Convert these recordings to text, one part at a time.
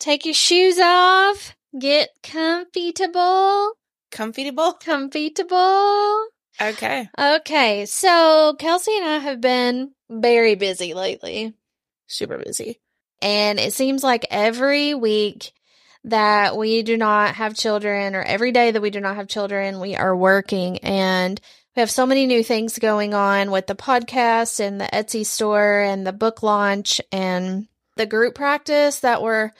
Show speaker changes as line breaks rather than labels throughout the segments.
take your shoes off, get comfortable,
Comfortable?
comfortable.
Okay.
Okay, so Kelsey and I have been very busy lately.
Super busy.
And it seems like every week that we do not have children, or every day that we do not have children, we are working. And we have so many new things going on with the podcast and the Etsy store and the book launch and the group practice that we're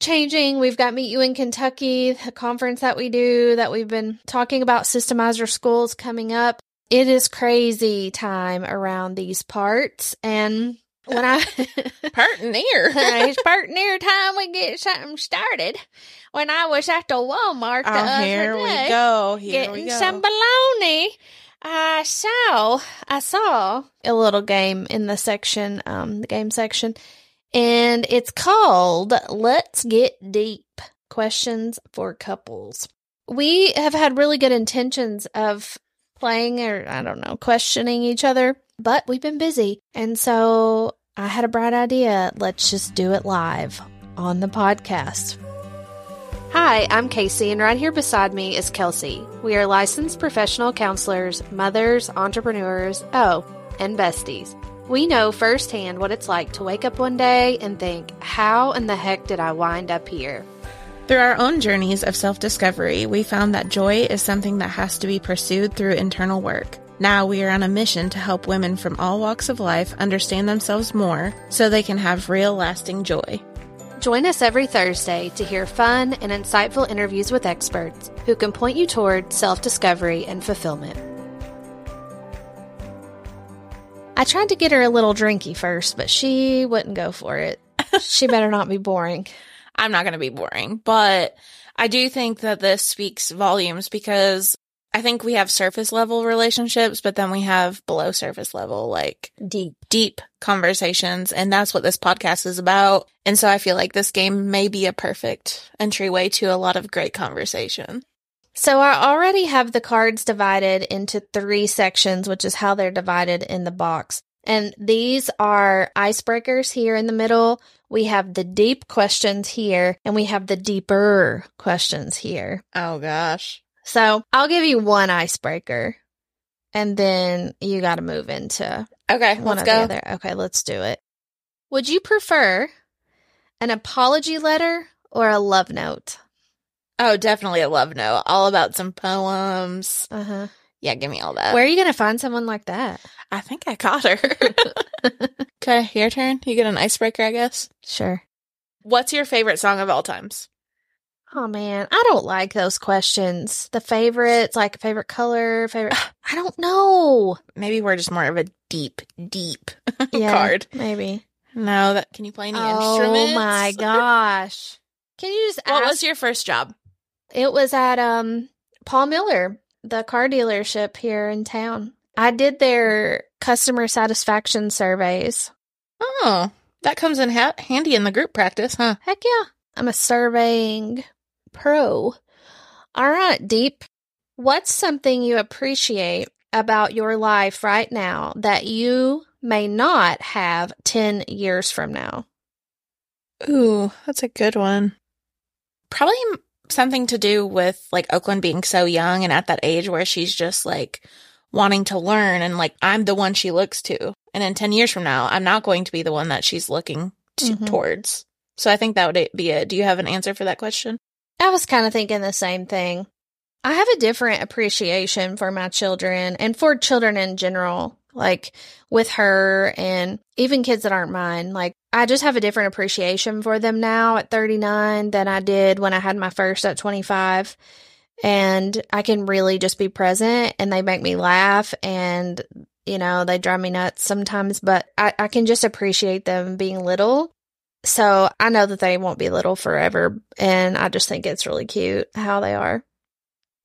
changing. We've got Meet You in Kentucky, the conference that we do that we've been talking about, Systemizer Schools coming up. It is crazy time around these parts. And when I
Partner.
it's part near time we get something started. When I was at the Walmart the
Oh,
other
here
day
we go. Here we
getting
go.
some bologna, I saw I saw a little game in the section, um, the game section, and it's called "Let's Get Deep: Questions for Couples." We have had really good intentions of playing or I don't know, questioning each other, but we've been busy, and so I had a bright idea. Let's just do it live on the podcast. Hi, I'm Kasey, and right here beside me is Kelsey. We are licensed professional counselors, mothers, entrepreneurs, oh, and besties. We know firsthand what it's like to wake up one day and think, how in the heck did I wind up here?
Through our own journeys of self discovery, we found that joy is something that has to be pursued through internal work. Now we are on a mission to help women from all walks of life understand themselves more so they can have real lasting joy.
Join us every Thursday to hear fun and insightful interviews with experts who can point you toward self discovery and fulfillment. I tried to get her a little drinky first, but she wouldn't go for it. she better not be boring.
I'm not going to be boring, but I do think that this speaks volumes because I think we have surface level relationships, but then we have below surface level, like
Deep.
deep conversations. And that's what this podcast is about. And so I feel like this game may be a perfect entryway to a lot of great conversation.
So I already have the cards divided into three sections, which is how they're divided in the box. And these are icebreakers here in the middle. We have the deep questions here, and we have the deeper questions here.
Oh gosh.
So I'll give you one icebreaker, and then you got to move into
Okay,
one
let's go.
the other. Okay, let's do it. Would you prefer an apology letter or a love note?
Oh, definitely a love note. All about some poems.
Uh huh.
Yeah, give me all that.
Where are you going to find someone like that?
I think I caught her. okay, your turn. You get an icebreaker, I guess.
Sure.
What's your favorite song of all times?
Oh man, I don't like those questions. The favorites, like favorite color, favorite. I don't know.
Maybe we're just more of a deep, deep
Yeah,
card.
maybe.
No, that can you play any
oh
instruments?
Oh my gosh! Can you just
What
ask?
was your first job?
It was at um Paul Miller, the car dealership here in town. I did their customer satisfaction surveys.
Oh, that comes in ha- handy in the group practice, huh?
Heck yeah, I'm a surveying pro. All right, deep. What's something you appreciate about your life right now that you may not have 10 years from now?
Ooh, that's a good one. Probably something to do with like Oakland being so young and at that age where she's just like wanting to learn and like I'm the one she looks to. And in 10 years from now, I'm not going to be the one that she's looking to,
Mhm.
towards. So I think that would be it. Do you have an answer for that question?
I was kind of thinking the same thing. I have a different appreciation for my children and for children in general, like with her and even kids that aren't mine. Like, I just have a different appreciation for them now at 39 than I did when I had my first at 25. And I can really just be present and they make me laugh and, you know, they drive me nuts sometimes, but I, I can just appreciate them being little so I know that they won't be little forever. And I just think it's really cute how they are.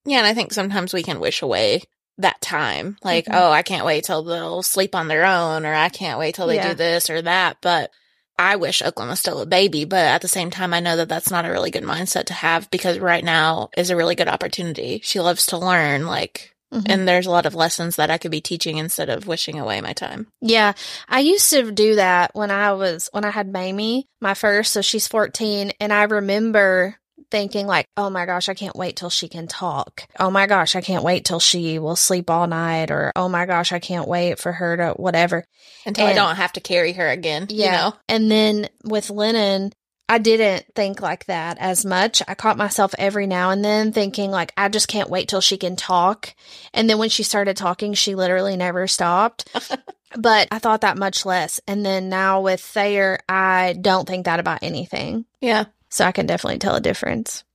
Yeah, and I think sometimes we can wish away that time. Like,
Mhm.
oh, I can't wait till they'll sleep on their own, or I can't wait till they
Yeah.
do this or that. But I wish Oakland was still a baby. But at the same time, I know that that's not a really good mindset to have because right now is a really good opportunity. She loves to learn. Like,
Mhm.
And there's a lot of lessons that I could be teaching instead of wishing away my time.
Yeah, I used to do that when I was when I had Mamie, my first, so she's 14, and I remember thinking like, "Oh my gosh, I can't wait till she can talk. Oh my gosh, I can't wait till she will sleep all night or oh my gosh, I can't wait for her to whatever."
Until I don't have to carry her again. You know?
And then with Lennon, I didn't think like that as much. I caught myself every now and then thinking like I just can't wait till she can talk. And then when she started talking, she literally never stopped. but I thought that much less. And then now with Thayer, I don't think that about anything.
Yeah.
So I can definitely tell a difference.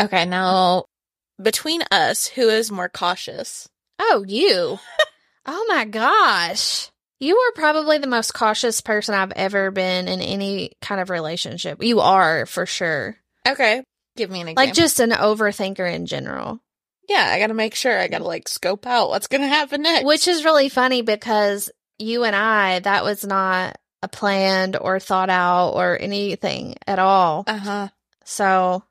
Okay. Now, between us, who is more cautious?
Oh, you. oh my gosh. You are probably the most cautious person I've ever been in any kind of relationship. You are for sure.
Okay. Give me an example.
Like just an overthinker in general.
yeah, I got to make sure. I got to like scope out what's going to happen next.
Which is really funny because you and I, that was not a planned or thought out or anything at all.
uh huh.
So,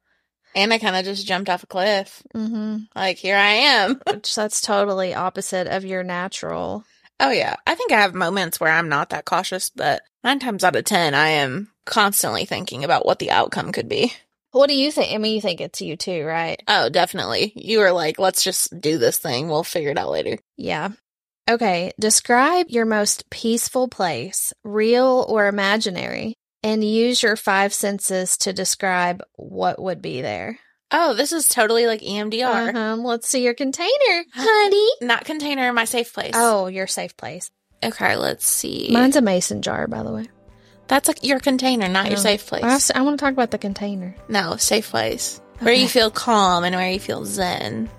And I kind of just jumped off a cliff.
mhm,
Like, here I am.
which that's totally opposite of your natural.
Oh, yeah. I think I have moments where I'm not that cautious, but nine times out of 10, I am constantly thinking about what the outcome could be.
What do you think? I mean, you think it's you too, right?
Oh, definitely. You were like, let's just do this thing. We'll figure it out later.
Yeah. Okay. Describe your most peaceful place, real or imaginary, and use your five senses to describe what would be there.
Oh, this is totally like EMDR.
Uh-huh. Let's see your container, honey.
Not container, my safe place.
Oh, your safe place.
okay. Let's see.
Mine's a mason jar, by the way.
That's like your container, not your
Oh.
safe place.
I want to talk about the container.
no, safe place. Where you feel calm and where you feel zen.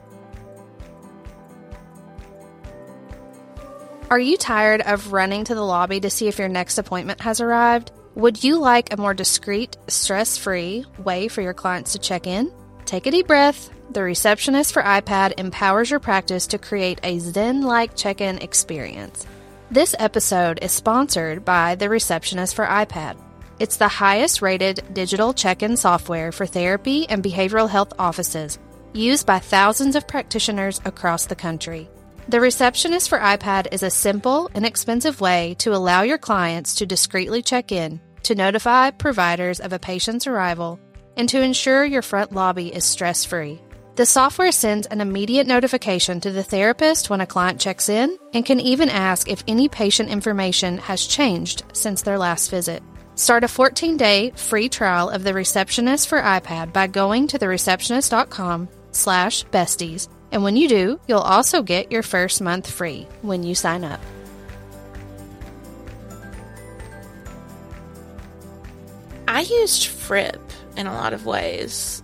Are you tired of running to the lobby to see if your next appointment has arrived? Would you like a more discreet, stress free way for your clients to check in? Take a deep breath. The receptionist for iPad empowers your practice to create a Zen like check in experience. This episode is sponsored by the Receptionist for iPad. It's the highest rated digital check in software for therapy and behavioral health offices, used by thousands of practitioners across the country. The Receptionist for iPad is a simple, and inexpensive way to allow your clients to discreetly check in, to notify providers of a patient's arrival, and to ensure your front lobby is stress free. The software sends an immediate notification to the therapist when a client checks in and can even ask if any patient information has changed since their last visit. Start a 14 day free trial of the Receptionist for iPad by going to thereceptionist.com slash besties. And when you do, you'll also get your first month free when you sign up.
I used Fripp in a lot of ways.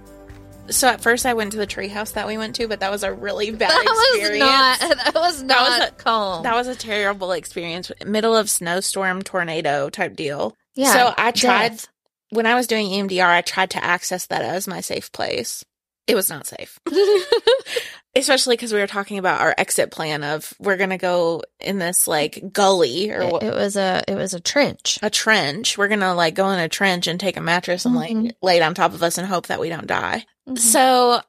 So at first I went to the treehouse that we went to, but that was a really bad experience.
that was
not that was
not calm.
That was a terrible experience. Middle of snowstorm, tornado type deal.
yeah.
So I tried
death.
when I was doing EMDR, I tried to access that as my safe place. It was not safe. Especially because we were talking about our exit plan of we're gonna go in this like gully or
it, it was a it was a trench.
a trench. We're gonna like go in a trench and take a mattress and
Mhm.
like lay it on top of us and hope that we don't die.
Mhm.
So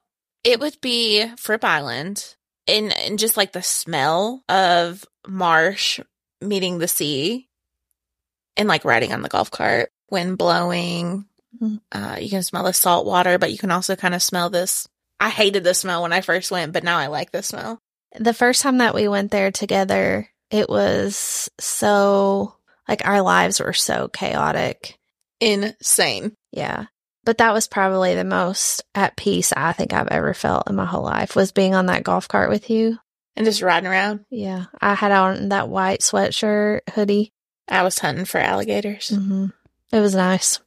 it would be Fripp Island and, and just like the smell of marsh meeting the sea and like riding on the golf cart, wind blowing.
Mhm.
Uh, you can smell the salt water, but you can also kind of smell this. I hated the smell when I first went, but now I like the smell.
the first time that we went there together, it was so like our lives were so chaotic.
Insane.
Yeah. But that was probably the most at peace I think I've ever felt in my whole life was being on that golf cart with you.
And just riding around.
Yeah. I had on that white sweatshirt hoodie.
I was hunting for alligators.
hmm It was nice.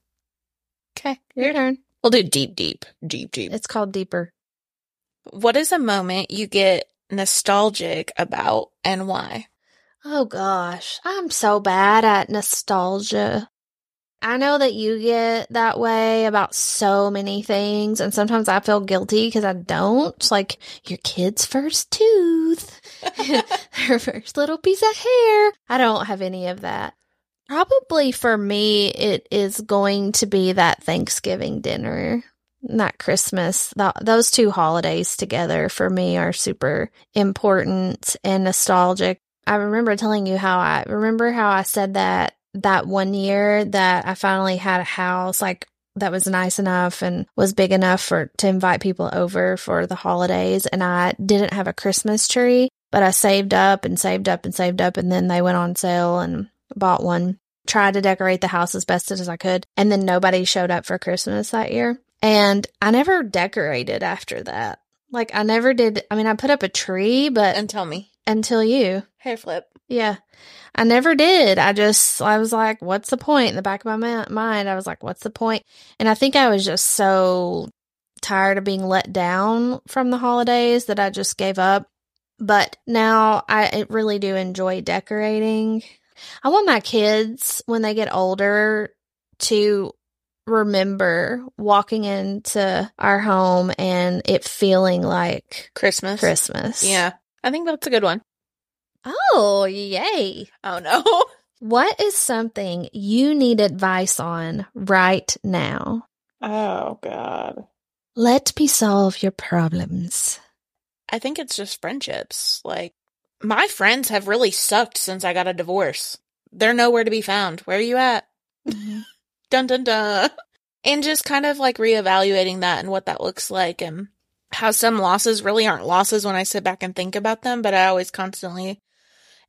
Okay.
Your turn.
We'll do deep, deep, deep, deep.
It's called Deeper.
What is a moment you get nostalgic about and why?
Oh gosh, I'm so bad at nostalgia. I know that you get that way about so many things, and sometimes I feel guilty because I don't. Like your kid's first tooth, their first little piece of hair. I don't have any of that. Probably for me, it is going to be that Thanksgiving dinner not Christmas. Th- those two holidays together for me are super important and nostalgic. I remember telling you how I remember how I said that that one year that I finally had a house like that was nice enough and was big enough for to invite people over for the holidays and I didn't have a Christmas tree, but I saved up and saved up and saved up and then they went on sale and bought one. Tried to decorate the house as best as I could and then nobody showed up for Christmas that year. And I never decorated after that. Like I never did I mean I put up a tree but
And tell me.
until you.
Hair flip.
Yeah. I never did. I just, I was like, what's the point? In the back of my mind, I was like, what's the point? And I think I was just so tired of being let down from the holidays that I just gave up. But now I really do enjoy decorating. I want my kids, when they get older, to remember walking into our home and it feeling like
Christmas.
Christmas.
Yeah. I think that's a good one.
Oh, yay.
Oh no.
What is something you need advice on right now?
Oh god.
Let me solve your problems.
I think it's just friendships. Like my friends have really sucked since I got a divorce. They're nowhere to be found. Where are you at? Mm-hmm. Dun dun dun. And just kind of like reevaluating that and what that looks like and how some losses really aren't losses when I sit back and think about them, but I always constantly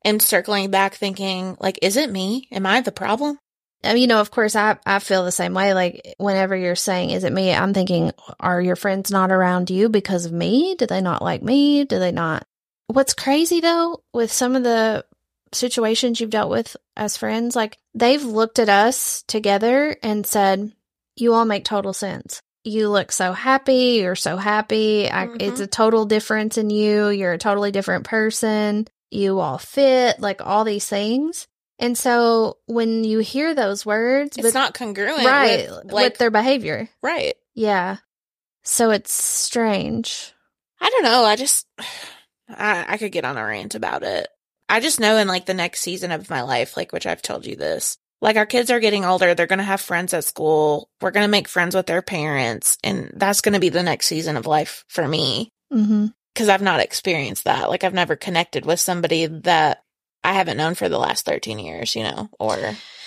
am circling back thinking, like, is it me? Am I the problem?
You know, of course, I, I feel the same way. Like, whenever you're saying, is it me? I'm thinking, are your friends not around you because of me? Do they not like me? Do they not? What's crazy though, with some of the situations you've dealt with as friends, like, they've looked at us together and said, you all make total sense. You look so happy. You're so happy. I,
Mhm.
It's a total difference in you. You're a totally different person. You all fit, like all these things. And so when you hear those words,
It's
but-
not congruent
right
with
with their behavior.
right.
Yeah. So it's strange.
I don't know. I just, I, I could get on a rant about it. I just know in like the next season of my life, like, which I've told you this, like our kids are getting older. They're going to have friends at school. We're going to make friends with their parents. And that's going to be the next season of life for me
hmm
because I've not experienced that. Like I've never connected with somebody that I haven't known for the last 13 years, you know, or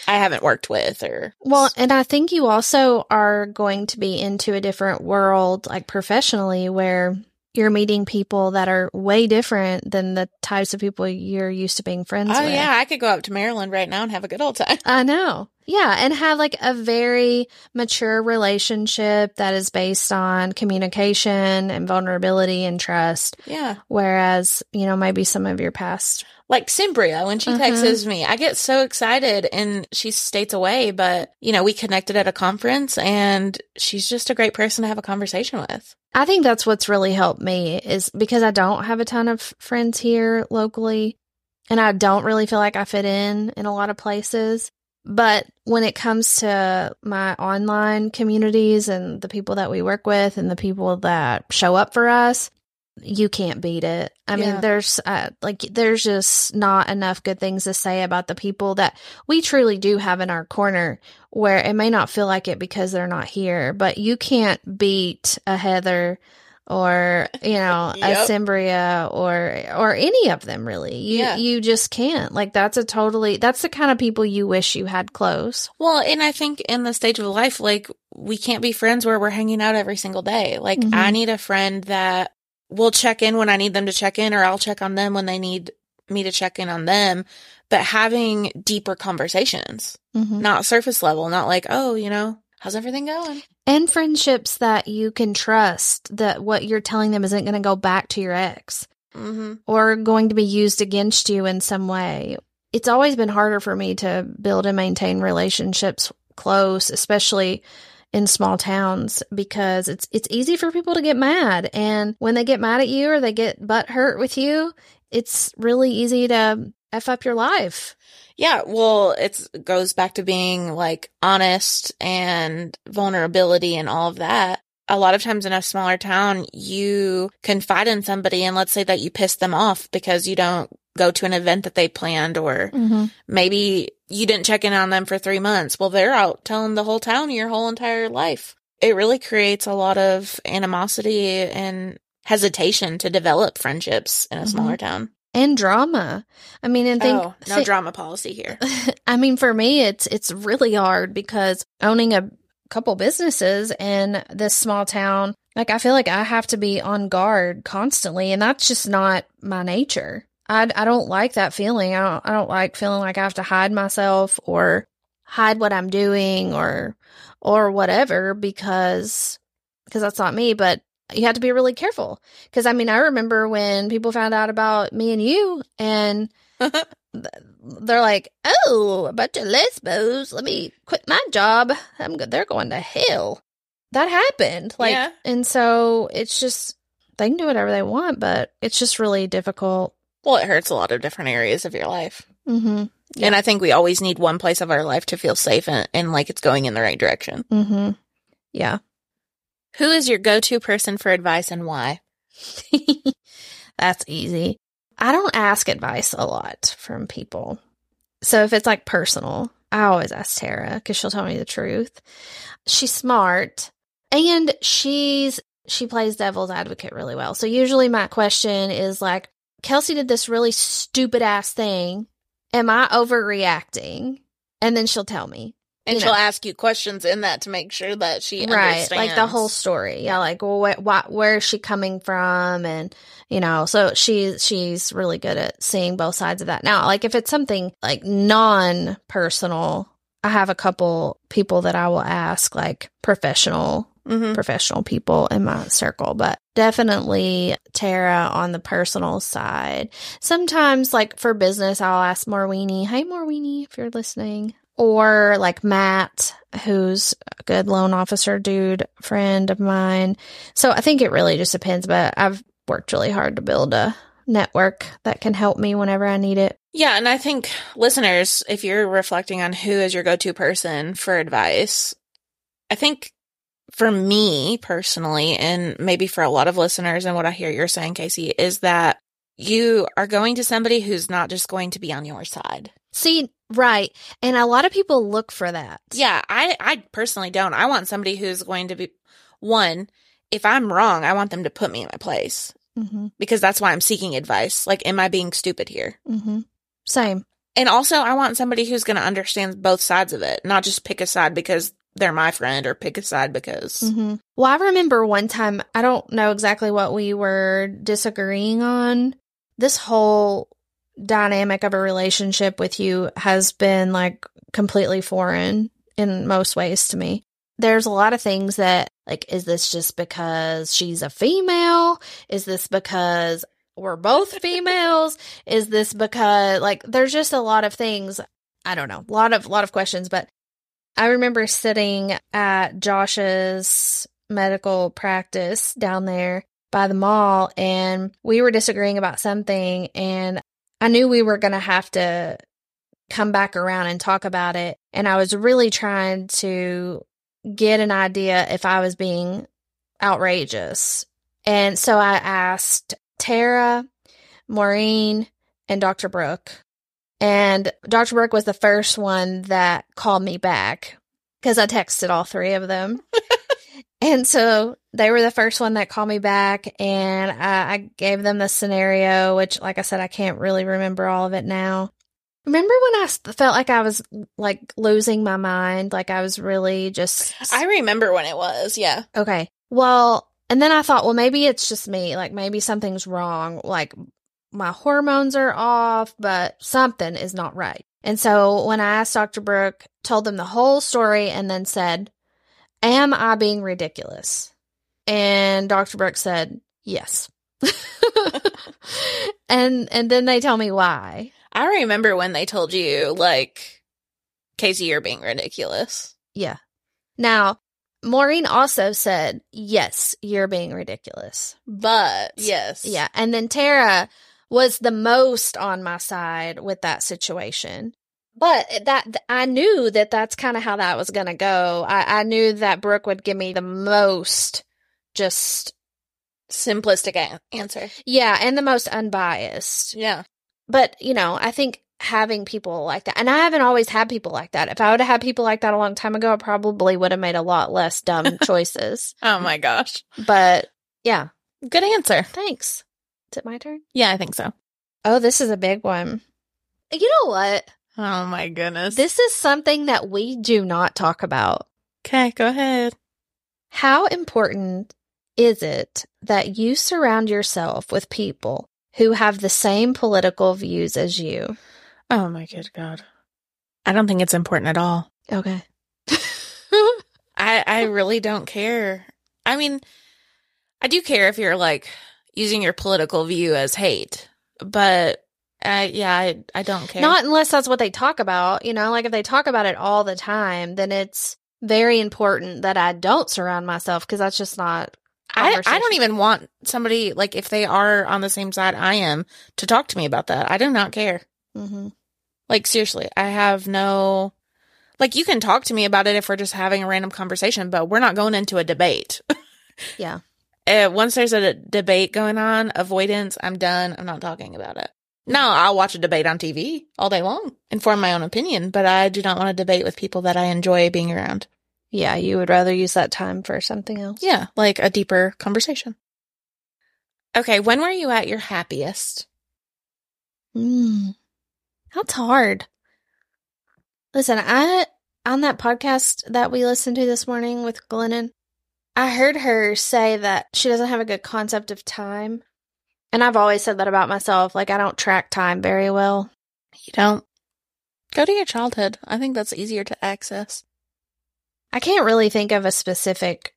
I haven't worked with or.
Well, and I think you also are going to be into a different world, like professionally, where you're meeting people that are way different than the types of people you're used to being friends
Oh
with.
yeah, I could go up to Maryland right now and have a good old time.
I know. Yeah. And have like a very mature relationship that is based on communication and vulnerability and trust.
Yeah.
Whereas, you know, maybe some of your past.
Like Cimbria when she
Uh-huh.
texts me. I get so excited and she states away, but you know, we connected at a conference and she's just a great person to have a conversation with.
I think that's what's really helped me is because I don't have a ton of friends here locally and I don't really feel like I fit in in a lot of places. But when it comes to my online communities and the people that we work with and the people that show up for us, you can't beat it. I
Yeah.
mean, there's uh, like there's just not enough good things to say about the people that we truly do have in our corner where it may not feel like it because they're not here, but you can't beat a Heather or, you know, a
Yep.
Cimbria or or any of them really. You
Yeah.
you just can't. Like that's a totally that's the kind of people you wish you had close.
Well, and I think in the stage of life, like we can't be friends where we're hanging out every single day. Like
Mhm.
I need a friend that will check in when I need them to check in or I'll check on them when they need me to check in on them, but having deeper conversations,
Mhm.
not surface level, not like, oh, you know, how's everything going?
And friendships that you can trust that what you're telling them isn't going to go back to your ex.
Mm-hmm.
or going to be used against you in some way. It's always been harder for me to build and maintain relationships close, especially in small towns because it's it's easy for people to get mad and when they get mad at you or they get butt hurt with you, it's really easy to f up your life.
Yeah, well, it goes back to being like honest and vulnerability and all of that. A lot of times in a smaller town, you confide in somebody and let's say that you piss them off because you don't go to an event that they planned or maybe you didn't check in on them for three months. Well, they're out telling the whole town your whole entire life. it really creates a lot of animosity and hesitation to develop friendships in a
Mhm.
smaller town.
and drama. I mean, and think,
oh, no
thi-
drama policy here.
I mean, for me, it's it's really hard because owning a couple businesses in this small town, like I feel like I have to be on guard constantly, and that's just not my nature. I I don't like that feeling. I don't I don't like feeling like I have to hide myself or hide what I'm doing or or whatever because because that's not me. But you have to be really careful because I mean I remember when people found out about me and you and they're like, "Oh, a bunch of lesbos. Let me quit my job. I'm good. They're going to hell." That happened. Like,
Yeah.
and so it's just they can do whatever they want, but it's just really difficult.
Well, it hurts a lot of different areas of your life.
Mm-hmm.
And I think we always need one place of our life to feel safe and, and like it's going in the right direction.
Mm-hmm. Yeah.
Who is your go to person for advice and why?
That's easy. I don't ask advice a lot from people. So if it's like personal, I always ask Tara because she'll tell me the truth. She's smart and she's she plays devil's advocate really well. So usually my question is like, Kelsey did this really stupid ass thing. Am I overreacting? And then she'll tell me.
And
You
she'll
know.
ask you questions in that to make sure that she
right
understands.
like the whole story yeah like well wh- wh- where is she coming from and you know so she's she's really good at seeing both sides of that now like if it's something like non-personal i have a couple people that i will ask like professional
Mhm.
professional people in my circle, but definitely Tara on the personal side. Sometimes, like for business, I'll ask Morweenie, Hey, Morweenie, if you're listening. Or like Matt, who's a good loan officer dude, friend of mine. So I think it really just depends, but I've worked really hard to build a network that can help me whenever I need it.
Yeah, and I think listeners, if you're reflecting on who is your go-to person for advice, I think for me personally, and maybe for a lot of listeners, and what I hear you're saying, Kasey, is that you are going to somebody who's not just going to be on your side.
See, right. And a lot of people look for that.
Yeah, I, I personally don't. I want somebody who's going to be one. If I'm wrong, I want them to put me in my place
Mm-hmm.
because that's why I'm seeking advice. Like, am I being stupid here?
Mm-hmm. Same.
And also, I want somebody who's going to understand both sides of it, not just pick a side because they're my friend or pick a side because.
hmm Well, I remember one time, I don't know exactly what we were disagreeing on. This whole dynamic of a relationship with you has been like completely foreign in most ways to me. There's a lot of things that, like, is this just because she's a female? Is this because we're both females? Is this because, like, there's just a lot of things. I don't know, a lot of, lot of questions, but I remember sitting at Josh's medical practice down there by the mall and we were disagreeing about something and I knew we were going to have to come back around and talk about it and I was really trying to get an idea if I was being outrageous. And so I asked Tara, Maureen, and Dr. Brooke and Dr. Brooke was the first one that called me back because I texted all three of them. and so they were the first one that called me back, and I, I gave them the scenario, which, like I said, I can't really remember all of it now. Remember when I felt like I was like losing my mind? Like I was really just.
I remember when it was, yeah.
Okay. Well, and then I thought, well, maybe it's just me. Like maybe something's wrong. Like my hormones are off, but something is not right. And so when I asked Dr. Brooke, told them the whole story and then said, Am I being ridiculous? And Dr. Brooke said, Yes. and and then they tell me why.
I remember when they told you, like, Kasey, you're being ridiculous.
Yeah. Now, Maureen also said, Yes, you're being ridiculous.
But, yes.
Yeah. And then Tara was the most on my side with that situation. But that I knew that that's kind of how that was going to go. I, I knew that Brooke would give me the most just,
Simplistic a- answer.
yeah, and the most unbiased.
Yeah.
But, you know, I think having people like that. And I haven't always had people like that. If I would have had people like that a long time ago, I probably would have made a lot less dumb choices.
Oh my gosh.
But yeah,
Good answer.
thanks. Is it my turn?
Yeah, I think so.
Oh, this is a big one. You know what?
Oh my goodness.
This is something that we do not talk about.
okay, go ahead.
How important is it that you surround yourself with people who have the same political views as you?
Oh my good God. I don't think it's important at all.
Okay.
I I really don't care. I mean, I do care if you're like using your political view as hate, but uh, yeah, I I don't care.
Not unless that's what they talk about. You know, like if they talk about it all the time, then it's very important that I don't surround myself because that's just not.
I I don't even want somebody like if they are on the same side I am to talk to me about that. I do not care.
hmm
Like seriously, I have no like you can talk to me about it if we're just having a random conversation, but we're not going into a debate.
Yeah.
Uh, once there's a debate going on, avoidance, I'm done. I'm not talking about it. No, I'll watch a debate on TV all day long and form my own opinion, but I do not want to debate with people that I enjoy being around.
Yeah, you would rather use that time for something else.
Yeah, like a deeper conversation. Okay, when were you at your happiest?
Mm. That's hard. Listen, I on that podcast that we listened to this morning with Glennon, I heard her say that she doesn't have a good concept of time. And I've always said that about myself. Like I don't track time very well.
You don't go to your childhood. I think that's easier to access.
I can't really think of a specific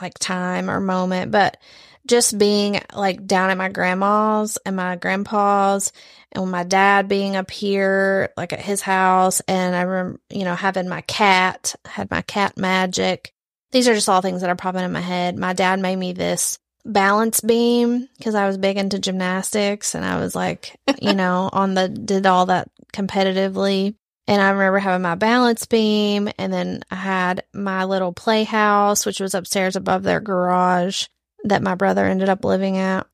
like time or moment, but just being like down at my grandma's and my grandpa's and my dad being up here like at his house and I remember, you know, having my cat, had my cat magic. These are just all things that are popping in my head. My dad made me this balance beam because I was big into gymnastics and I was like, you know, on the did all that competitively. And I remember having my balance beam, and then I had my little playhouse, which was upstairs above their garage that my brother ended up living at.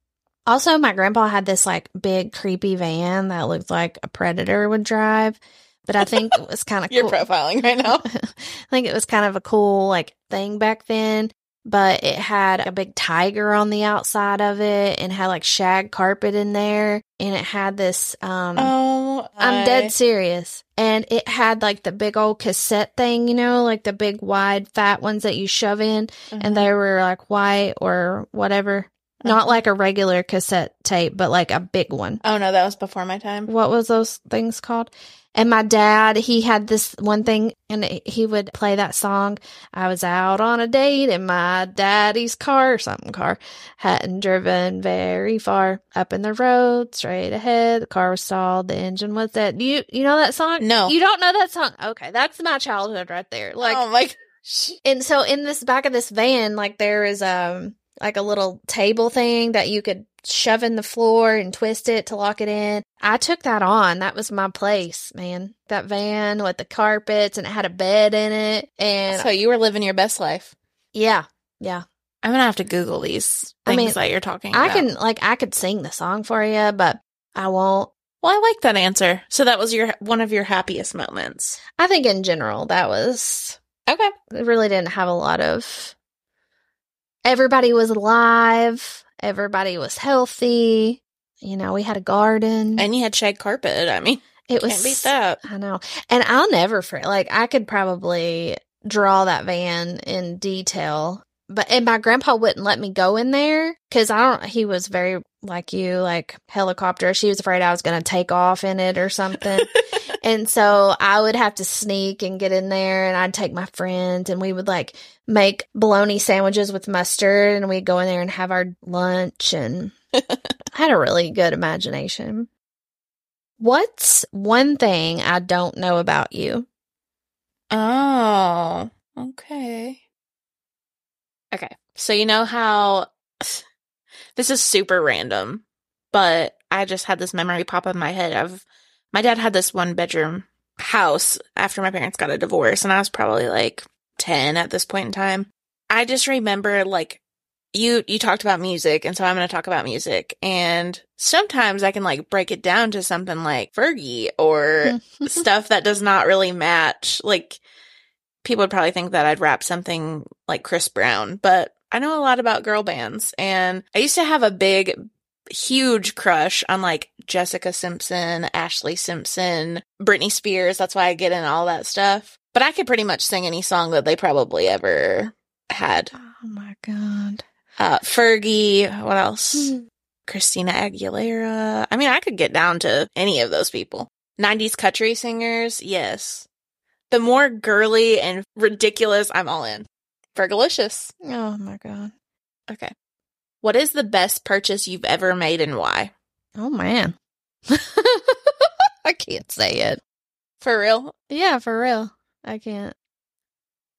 Also, my grandpa had this like big creepy van that looked like a predator would drive, but I think it was kind of
You're
cool.
profiling right now.
I think it was kind of a cool like thing back then, but it had a big tiger on the outside of it and had like shag carpet in there and it had this um
oh,
I'm dead serious. And it had like the big old cassette thing, you know, like the big wide fat ones that you shove in
Mm-hmm.
and they were like white or whatever. Not like a regular cassette tape, but like a big one.
Oh no, that was before my time.
What was those things called? And my dad, he had this one thing and he would play that song. I was out on a date in my daddy's car or something car. Hadn't driven very far up in the road, straight ahead. The car was stalled. The engine was dead. You, you know that song?
No.
You don't know that song? Okay. That's my childhood right there. Like,
oh my gosh.
and so in this back of this van, like there is um like a little table thing that you could shove in the floor and twist it to lock it in. I took that on. That was my place, man. That van with the carpets and it had a bed in it. And
So you were living your best life.
yeah, yeah.
I'm gonna have to Google these
I
things
mean,
that you're talking
I
about.
can like I could sing the song for you, but I won't.
Well, I like that answer. So that was your one of your happiest moments.
I think in general that was
Okay.
it really didn't have a lot of everybody was alive, everybody was healthy. You know, we had a garden.
And you had shag carpet. I mean,
it was
can't beat that.
I know. And I'll never forget like I could probably draw that van in detail. But and my grandpa wouldn't let me go in there cuz I don't he was very like you like helicopter. She was afraid I was going to take off in it or something. And so I would have to sneak and get in there and I'd take my friends and we would like make bologna sandwiches with mustard and we'd go in there and have our lunch and I had a really good imagination. What's one thing I don't know about you?
Oh, okay. So you know how this is super random, but I just had this memory pop up in my head of my dad had this one bedroom house after my parents got a divorce and I was probably like 10 at this point in time. I just remember like you you talked about music and so I'm going to talk about music and sometimes I can like break it down to something like Fergie or stuff that does not really match like people would probably think that I'd rap something like Chris Brown but I know a lot about girl bands and I used to have a big huge crush on like Jessica Simpson, Ashlee Simpson, Britney Spears that's why I get in all that stuff but I could pretty much sing any song that they probably ever had
Oh my god.
uh, Fergie, what else?
Hmm.
Christina Aguilera. I mean, I could get down to any of those people. 90s country singers, yes. The more girly and ridiculous, I'm all in. Fergalicious.
Oh my god.
Okay. What is the best purchase you've ever made and why?
Oh man. I can't say it.
For real?
Yeah, for real. I can't.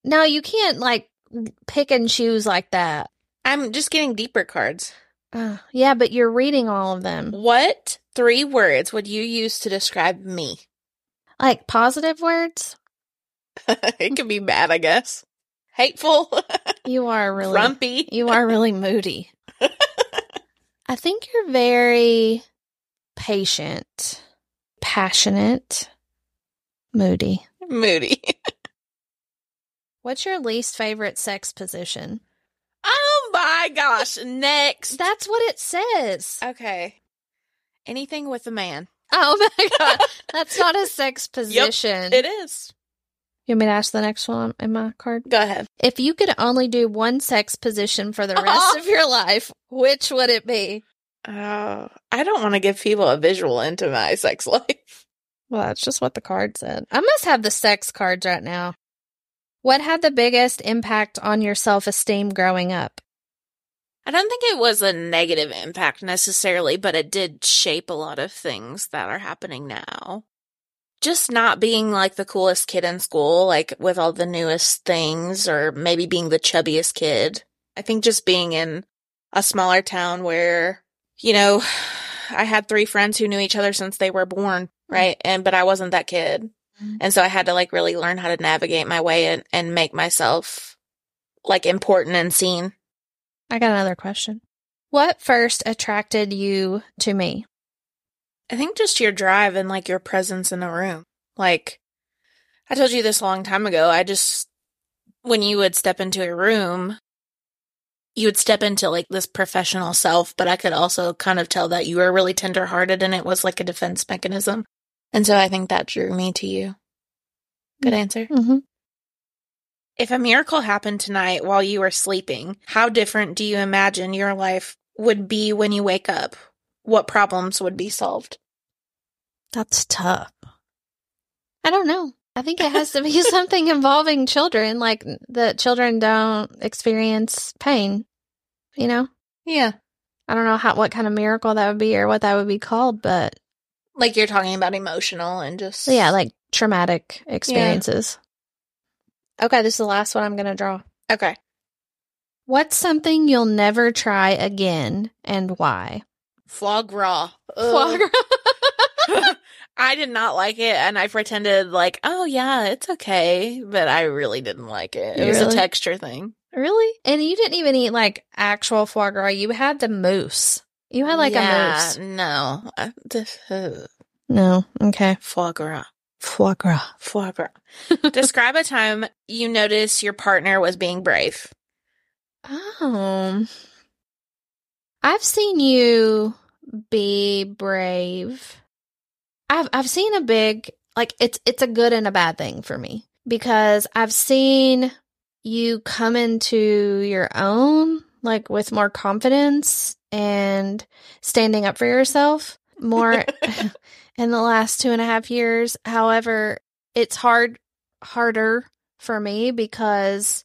No, you can't like pick and choose like that.
I'm just getting deeper cards.
Uh, yeah, but you're reading all of them.
What three words would you use to describe me?
Like positive words?
it could be bad, I guess. Hateful,
You are really
grumpy.
You are really moody. I think you're very patient, passionate, moody.
moody.
What's your least favorite sex position?
Oh my gosh. Next.
That's what it says.
Okay. Anything with a man.
Oh my god. That's not a sex position.
It is.
You want me to ask the next one in my card?
Go ahead.
If you could only do one sex position for the rest of your life, which would it be?
Oh, I don't want to give people a visual into my sex life.
Well, that's just what the card said. I must have the sex cards right now. What had the biggest impact on your self esteem growing up?
I don't think it was a negative impact necessarily, but it did shape a lot of things that are happening now. Just not being like the coolest kid in school, like with all the newest things, or maybe being the chubbiest kid. I think just being in a smaller town where, you know, I had three friends who knew each other since they were born, right? And, but I wasn't that kid.
Mhm.
And so I had to like really learn how to navigate my way and, and make myself like important and seen.
I got another question. What first attracted you to me?
I think just your drive and like your presence in a room. Like, I told you this a long time ago. I just, when you would step into a room, you would step into like this professional self, but I could also kind of tell that you were really tenderhearted and it was like a defense mechanism. And so I think that drew me to you. Good answer.
Mm-hmm.
If a miracle happened tonight while you were sleeping, how different do you imagine your life would be when you wake up? What problems would be solved?
That's tough. I don't know. I think it has to be something involving children, like that children don't experience pain. You know?
Yeah.
I don't know how what kind of miracle that would be or what that would be called, but
Like you're talking about emotional and just
yeah, like traumatic experiences. Okay, this is the last one I'm going to draw.
okay.
What's something you'll never try again and why?
Foie gras.
Foie gras.
I did not like it, and I pretended like, oh yeah, it's okay, but I really didn't like it. It was
Really?
a texture thing.
really? And you didn't even eat like actual foie gras. You had the mousse. You had like
Yeah,
a mousse.
No, I- this- uh,
No. Okay.
foie gras.
Foie gras.
Foie gras. Describe a time you noticed your partner was being brave.
Um, I've seen you be brave. I've I've seen a big like it's it's a good and a bad thing for me because I've seen you come into your own like with more confidence and standing up for yourself more in the last two and a half years. However, it's hard harder for me because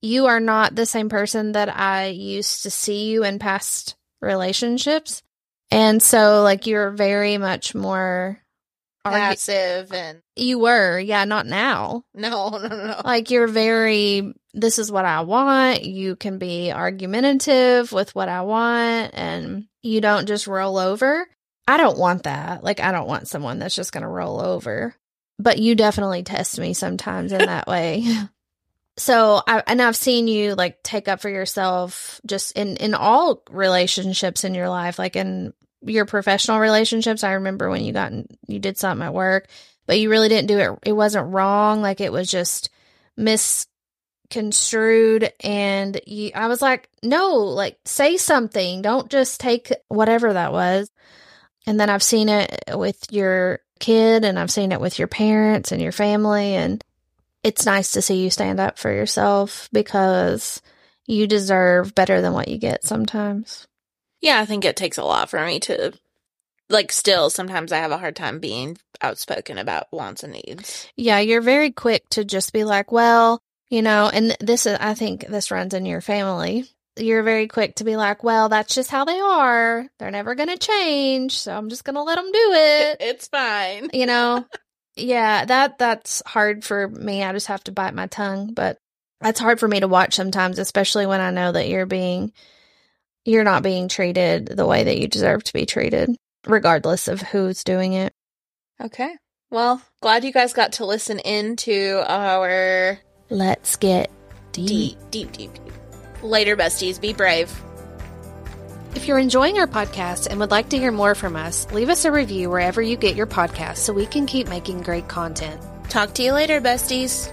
you are not the same person that I used to see you in past relationships. And so like you're very much more
Passive and
you were, yeah, not now.
no, no, no, no.
Like you're very this is what I want. You can be argumentative with what I want and you don't just roll over. I don't want that. Like I don't want someone that's just going to roll over. But you definitely test me sometimes in that way. so I, and I've seen you like take up for yourself just in in all relationships in your life, like in your professional relationships. I remember when you got in, you did something at work, but you really didn't do it. It wasn't wrong. Like it was just misconstrued, and you, I was like, no, like say something. Don't just take whatever that was. And then I've seen it with your kid, and I've seen it with your parents and your family, and it's nice to see you stand up for yourself because you deserve better than what you get sometimes.
Yeah, I think it takes a lot for me to like still sometimes I have a hard time being outspoken about wants and needs.
Yeah, you're very quick to just be like, well, you know, and this is I think this runs in your family. You're very quick to be like, well, that's just how they are. They're never going to change, so I'm just going to let them do it.
It's fine.
You know, yeah, that that's hard for me. I just have to bite my tongue, but that's hard for me to watch sometimes, especially when I know that you're being you're not being treated the way that you deserve to be treated, regardless of who's doing it.
Okay. Well, glad you guys got to listen in to our
Let's get deep.
deep, deep, deep, deep. Later, besties. Be brave.
If you're enjoying our podcast and would like to hear more from us, leave us a review wherever you get your podcast so we can keep making great content.
Talk to you later, besties.